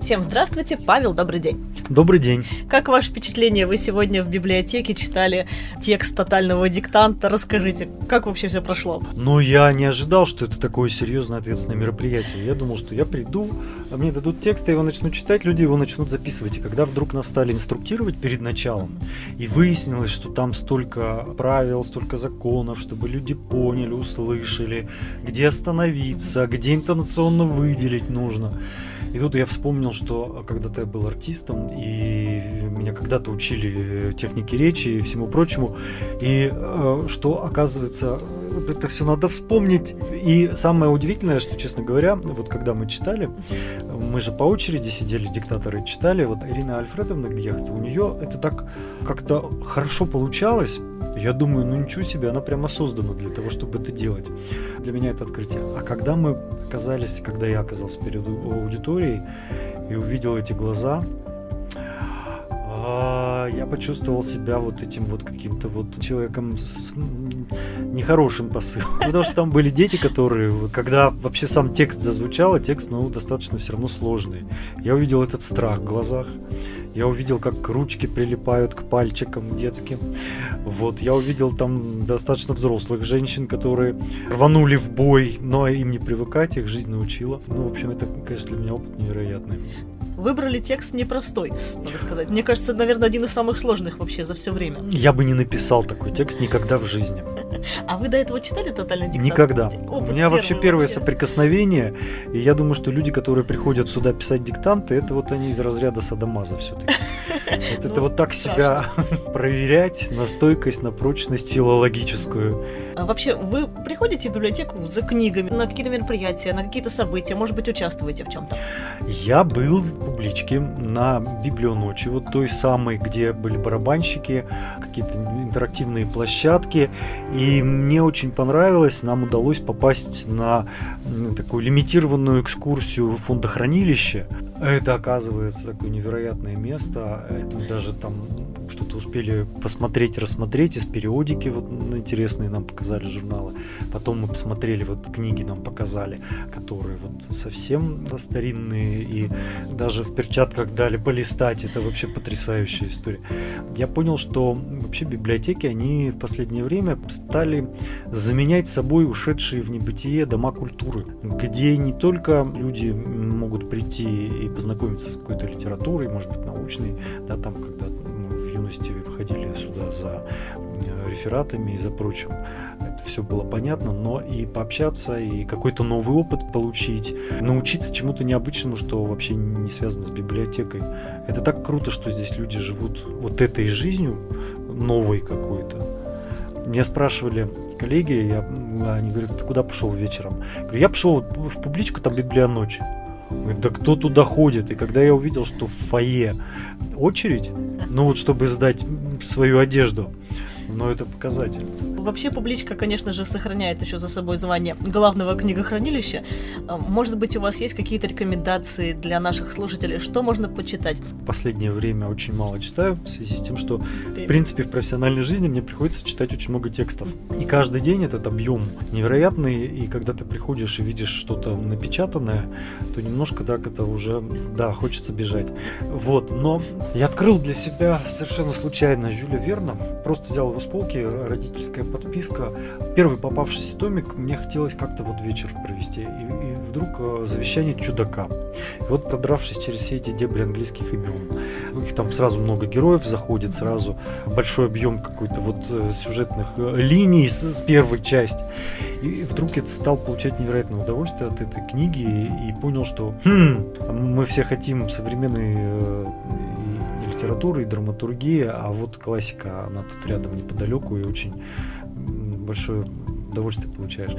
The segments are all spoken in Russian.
Всем здравствуйте, Павел, добрый день. Добрый день. Как ваше впечатление? Вы сегодня в библиотеке читали текст тотального диктанта. Расскажите, как вообще все прошло? Ну, я не ожидал, что это такое серьезное ответственное мероприятие. Я думал, что я приду, а мне дадут текст, я его начну читать, люди его начнут записывать. И когда вдруг нас стали инструктировать перед началом, и выяснилось, что там столько правил, столько законов, чтобы люди поняли, услышали, где остановиться, где интонационно выделить нужно. И тут я вспомнил, что когда-то я был артистом, и меня когда-то учили технике речи и всему прочему, и э, что, оказывается, это все надо вспомнить. И самое удивительное, что, честно говоря, вот когда мы читали, мы же по очереди сидели, диктаторы читали, вот Ирина Альфредовна Гьехт, у нее это так как-то хорошо получалось, я думаю, ну ничего себе, она прямо создана для того, чтобы это делать. Для меня это открытие. А когда мы оказались, когда я оказался перед аудиторией и увидел эти глаза, а, я почувствовал себя вот этим вот каким-то вот человеком с нехорошим посылом. Потому что там были дети, которые, когда вообще сам текст зазвучал, а текст, ну, достаточно все равно сложный. Я увидел этот страх в глазах. Я увидел, как ручки прилипают к пальчикам детским. Вот, я увидел там достаточно взрослых женщин, которые рванули в бой, но им не привыкать, их жизнь научила. Ну, в общем, это, конечно, для меня опыт невероятный выбрали текст непростой, надо сказать. Мне кажется, наверное, один из самых сложных вообще за все время. Я бы не написал такой текст никогда в жизни. А вы до этого читали «Тотальный диктат»? Никогда. Опыт У меня вообще первое вообще. соприкосновение, и я думаю, что люди, которые приходят сюда писать диктанты, это вот они из разряда садомаза все-таки. Вот это ну, вот так себя проверять на стойкость, на прочность филологическую. А вообще, вы приходите в библиотеку за книгами, на какие-то мероприятия, на какие-то события, может быть, участвуете в чем-то? Я был в публичке на библионочи, вот той самой, где были барабанщики, какие-то интерактивные площадки, и мне очень понравилось, нам удалось попасть на такую лимитированную экскурсию в фондохранилище. Это оказывается такое невероятное место, даже там что-то успели посмотреть, рассмотреть из периодики вот интересные нам показали журналы. Потом мы посмотрели вот книги нам показали, которые вот совсем старинные и даже в перчатках дали полистать. Это вообще потрясающая история. Я понял, что вообще библиотеки, они в последнее время стали заменять собой ушедшие в небытие дома культуры, где не только люди могут прийти и познакомиться с какой-то литературой, может быть, научной, да, там, когда юности ходили сюда за э, рефератами и за прочим. Это все было понятно, но и пообщаться, и какой-то новый опыт получить, научиться чему-то необычному, что вообще не связано с библиотекой. Это так круто, что здесь люди живут вот этой жизнью, новой какой-то. Меня спрашивали коллеги, я, они говорят, ты куда пошел вечером? Я говорю, я пошел в публичку, там библионочь. Да кто туда ходит? И когда я увидел, что в фойе очередь, ну вот чтобы сдать свою одежду, но это показатель. Вообще публичка, конечно же, сохраняет еще за собой звание главного книгохранилища. А, может быть, у вас есть какие-то рекомендации для наших слушателей? Что можно почитать? В последнее время очень мало читаю, в связи с тем, что, в принципе, в профессиональной жизни мне приходится читать очень много текстов. И каждый день этот объем невероятный, и когда ты приходишь и видишь что-то напечатанное, то немножко так это уже, да, хочется бежать. Вот, но я открыл для себя совершенно случайно Жюля Верна, просто взял его с полки, родительская подписка. Первый попавшийся томик мне хотелось как-то вот вечер провести. И, и вдруг э, завещание чудака. И вот продравшись через все эти дебри английских имен, у них там сразу много героев заходит, сразу большой объем какой-то вот э, сюжетных э, линий с, с первой части. И вдруг я стал получать невероятное удовольствие от этой книги и, понял, что хм, мы все хотим современный литературы и драматургии, а вот классика, она тут рядом неподалеку и очень большое удовольствие получаешь.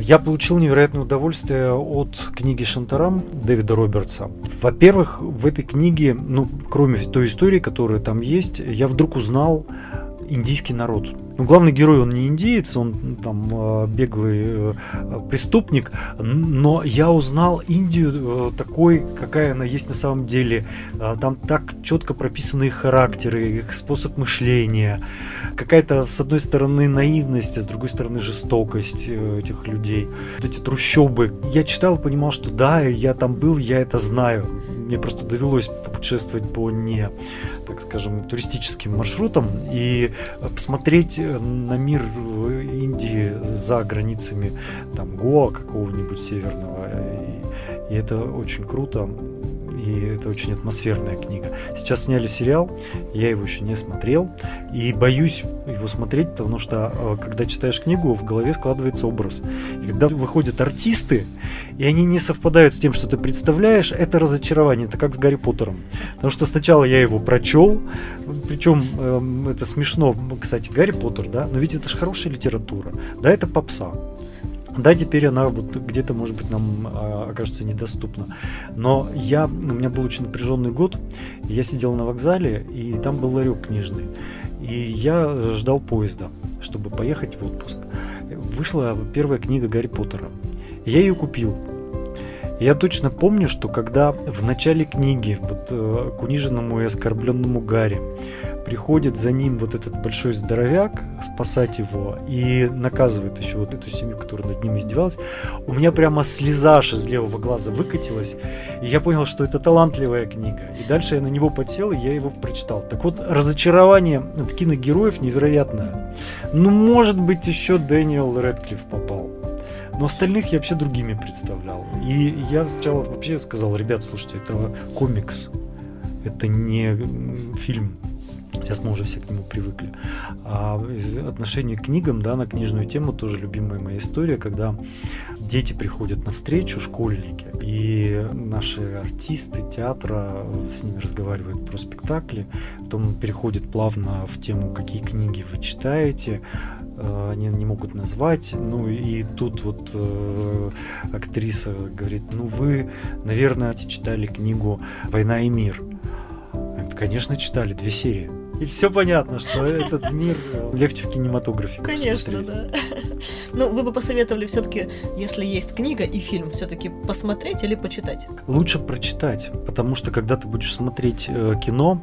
Я получил невероятное удовольствие от книги Шантарам Дэвида Робертса. Во-первых, в этой книге, ну, кроме той истории, которая там есть, я вдруг узнал индийский народ. Ну, главный герой, он не индиец, он там э, беглый э, преступник, но я узнал Индию э, такой, какая она есть на самом деле. Там так четко прописаны их характеры, их способ мышления, какая-то, с одной стороны, наивность, а с другой стороны, жестокость этих людей. Вот эти трущобы. Я читал понимал, что да, я там был, я это знаю мне просто довелось попутешествовать по не, так скажем, туристическим маршрутам и посмотреть на мир Индии за границами там Гоа какого-нибудь северного. И, и это очень круто и это очень атмосферная книга. Сейчас сняли сериал, я его еще не смотрел, и боюсь его смотреть, потому что э, когда читаешь книгу, в голове складывается образ. И когда выходят артисты, и они не совпадают с тем, что ты представляешь, это разочарование. Это как с Гарри Поттером. Потому что сначала я его прочел, причем эм, это смешно, кстати, Гарри Поттер, да, но ведь это же хорошая литература, да, это попса. Да, теперь она вот где-то, может быть, нам а, окажется недоступна. Но я, у меня был очень напряженный год, я сидел на вокзале, и там был ларек книжный. И я ждал поезда, чтобы поехать в отпуск. Вышла первая книга Гарри Поттера. Я ее купил. Я точно помню, что когда в начале книги вот, э, к униженному и оскорбленному Гарри приходит за ним вот этот большой здоровяк спасать его и наказывает еще вот эту семью, которая над ним издевалась, у меня прямо слеза из левого глаза выкатилась, и я понял, что это талантливая книга. И дальше я на него потел, и я его прочитал. Так вот, разочарование от киногероев невероятное. Ну, может быть, еще Дэниел Редклифф попал. Но остальных я вообще другими представлял. И я сначала вообще сказал, ребят, слушайте, это комикс. Это не фильм. Сейчас мы уже все к нему привыкли. А из отношения к книгам, да, на книжную тему тоже любимая моя история, когда дети приходят на встречу, школьники, и наши артисты театра с ними разговаривают про спектакли, потом переходят плавно в тему, какие книги вы читаете, э, они не могут назвать. Ну и тут вот э, актриса говорит, ну вы, наверное, читали книгу «Война и мир». Конечно, читали две серии. И все понятно, что этот мир легче в кинематографе. Конечно, да. Ну, вы бы посоветовали все-таки, если есть книга и фильм, все-таки посмотреть или почитать? Лучше прочитать, потому что когда ты будешь смотреть э, кино,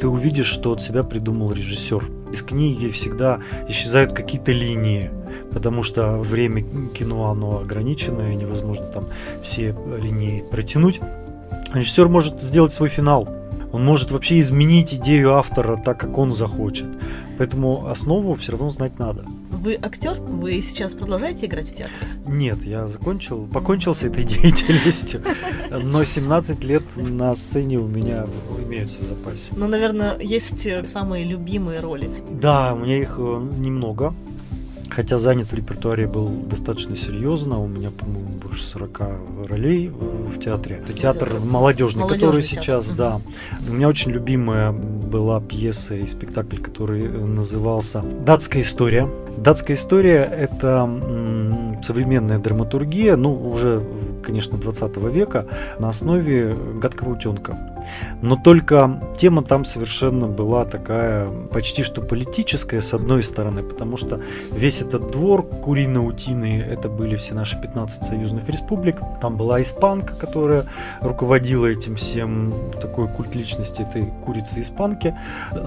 ты увидишь, что от себя придумал режиссер. Из книги всегда исчезают какие-то линии, потому что время кино оно ограниченное, невозможно там все линии протянуть. Режиссер может сделать свой финал он может вообще изменить идею автора так, как он захочет. Поэтому основу все равно знать надо. Вы актер? Вы сейчас продолжаете играть в театр? Нет, я закончил, покончил с этой деятельностью. Но 17 лет на сцене у меня имеются в запасе. Ну, наверное, есть самые любимые роли. Да, у меня их э, немного. Хотя занят в репертуаре был достаточно серьезно, у меня, по-моему, больше 40 ролей в театре. Это театр молодежный, молодежный который театр. сейчас, угу. да. У меня очень любимая была пьеса и спектакль, который назывался «Датская история». «Датская история» — это современная драматургия, ну, уже, конечно, 20 века, на основе «Гадкого утенка». Но только тема там совершенно была такая почти что политическая, с одной стороны, потому что весь этот двор Курино-Утины, это были все наши 15 союзных республик. Там была испанка, которая руководила этим всем, такой культ личности этой курицы-испанки.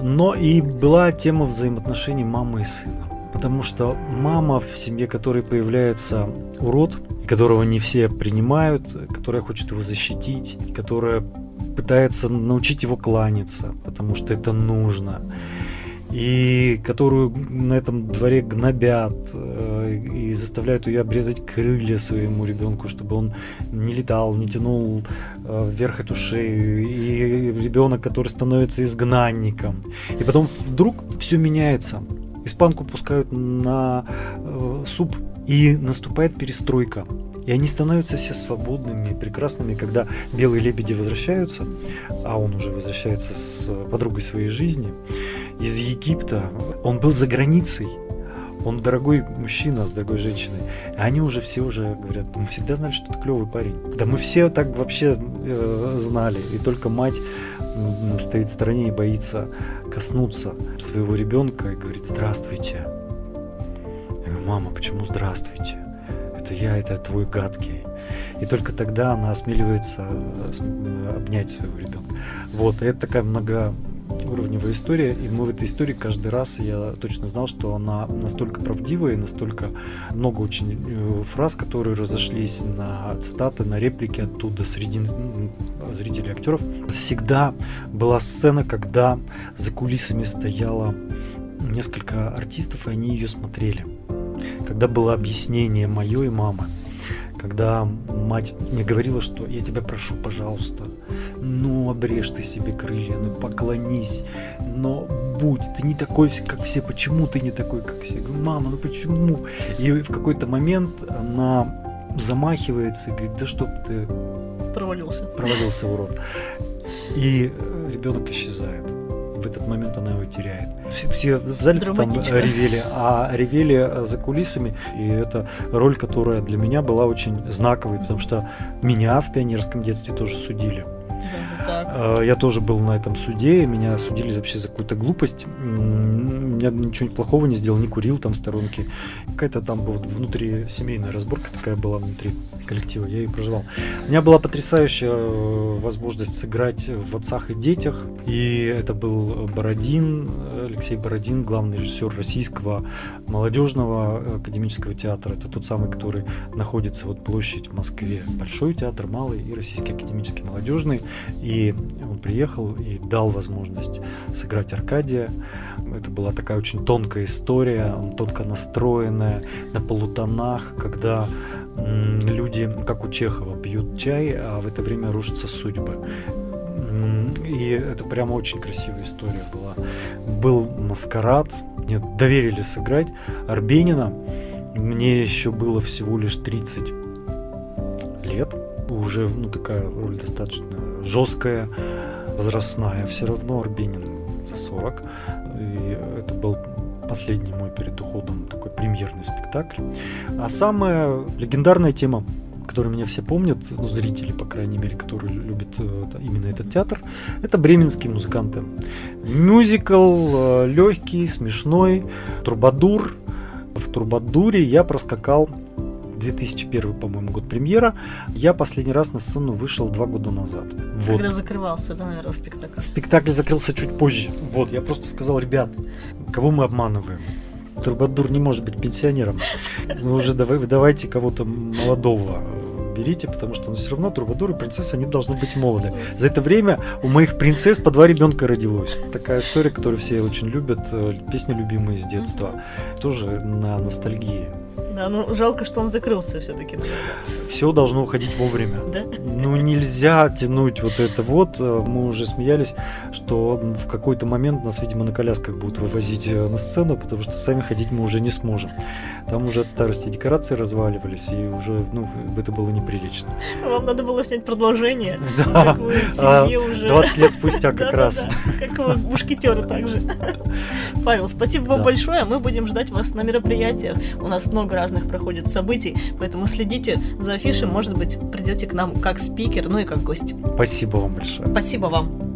Но и была тема взаимоотношений мамы и сына. Потому что мама в семье, которой появляется урод, которого не все принимают, которая хочет его защитить, которая пытается научить его кланяться, потому что это нужно и которую на этом дворе гнобят э, и заставляют ее обрезать крылья своему ребенку, чтобы он не летал, не тянул э, вверх эту шею, и ребенок, который становится изгнанником. И потом вдруг все меняется. Испанку пускают на э, суп, и наступает перестройка. И они становятся все свободными, прекрасными, когда белые лебеди возвращаются, а он уже возвращается с подругой своей жизни из Египта. Он был за границей, он дорогой мужчина с дорогой женщиной. И они уже все уже говорят, мы всегда знали, что ты клевый парень. Да мы все так вообще э, знали. И только мать стоит в стороне и боится коснуться своего ребенка и говорит, здравствуйте. Я говорю, мама, почему здравствуйте? это я, это твой гадкий. И только тогда она осмеливается э, обнять своего ребенка. Вот, это такая много, уровневая история, и мы в этой истории каждый раз, я точно знал, что она настолько правдивая, настолько много очень э, фраз, которые разошлись на цитаты, на реплики оттуда среди зрителей, актеров. Всегда была сцена, когда за кулисами стояло несколько артистов, и они ее смотрели. Когда было объяснение мое и мамы, когда мать мне говорила, что я тебя прошу, пожалуйста, ну обрежь ты себе крылья, ну поклонись, но будь, ты не такой, как все, почему ты не такой, как все? Я говорю, мама, ну почему? И в какой-то момент она замахивается и говорит, да чтоб ты провалился. Провалился урод. И ребенок исчезает в этот момент она его теряет. Все в зале там ревели, а ревели за кулисами, и это роль, которая для меня была очень знаковой, потому что меня в пионерском детстве тоже судили. А, я тоже был на этом суде, меня судили вообще за какую-то глупость. Я ничего плохого не сделал, не курил там в сторонке. Какая-то там вот внутри семейная разборка такая была внутри коллектива, я ее проживал. У меня была потрясающая э, возможность сыграть в «Отцах и детях», и это был Бородин, Алексей Бородин, главный режиссер российского молодежного академического театра. Это тот самый, который находится вот площадь в Москве. Большой театр, малый и российский академический молодежный. И он приехал и дал возможность сыграть Аркадия. Это была такая очень тонкая история, тонко настроенная, на полутонах, когда люди, как у Чехова, пьют чай, а в это время рушатся судьбы. И это прямо очень красивая история была. Был маскарад, мне доверили сыграть Арбенина. Мне еще было всего лишь 30 лет. Уже ну, такая роль достаточно жесткая, возрастная. Все равно Арбенин за 40. И последний мой перед уходом такой премьерный спектакль. А самая легендарная тема который меня все помнят, ну, зрители, по крайней мере, которые любят э, именно этот театр, это бременские музыканты. Мюзикл э, легкий, смешной, Трубадур. В Трубадуре я проскакал 2001, по-моему, год премьера. Я последний раз на сцену вышел два года назад. Вот. Когда закрывался, да, наверное, спектакль? Спектакль закрылся чуть позже. Вот, я просто сказал, ребят, кого мы обманываем? Трубадур не может быть пенсионером. Ну, уже давай, давайте кого-то молодого берите, потому что ну, все равно Трубадур и принцесса, они должны быть молоды. За это время у моих принцесс по два ребенка родилось. Такая история, которую все очень любят, э, песни любимые с детства. Тоже на ностальгии. Да, ну жалко, что он закрылся все-таки. Все должно уходить вовремя. Да? Ну нельзя тянуть вот это вот. Мы уже смеялись, что в какой-то момент нас, видимо, на колясках будут вывозить э, на сцену, потому что сами ходить мы уже не сможем. Там уже от старости декорации разваливались, и уже ну, это было неприлично. Вам надо было снять продолжение. Да, а, уже. 20 лет спустя как раз. Как вы мушкетеры также. Павел, спасибо вам большое. Мы будем ждать вас на мероприятиях. У нас много раз разных проходит событий, поэтому следите за афишей, может быть, придете к нам как спикер, ну и как гость. Спасибо вам большое. Спасибо вам.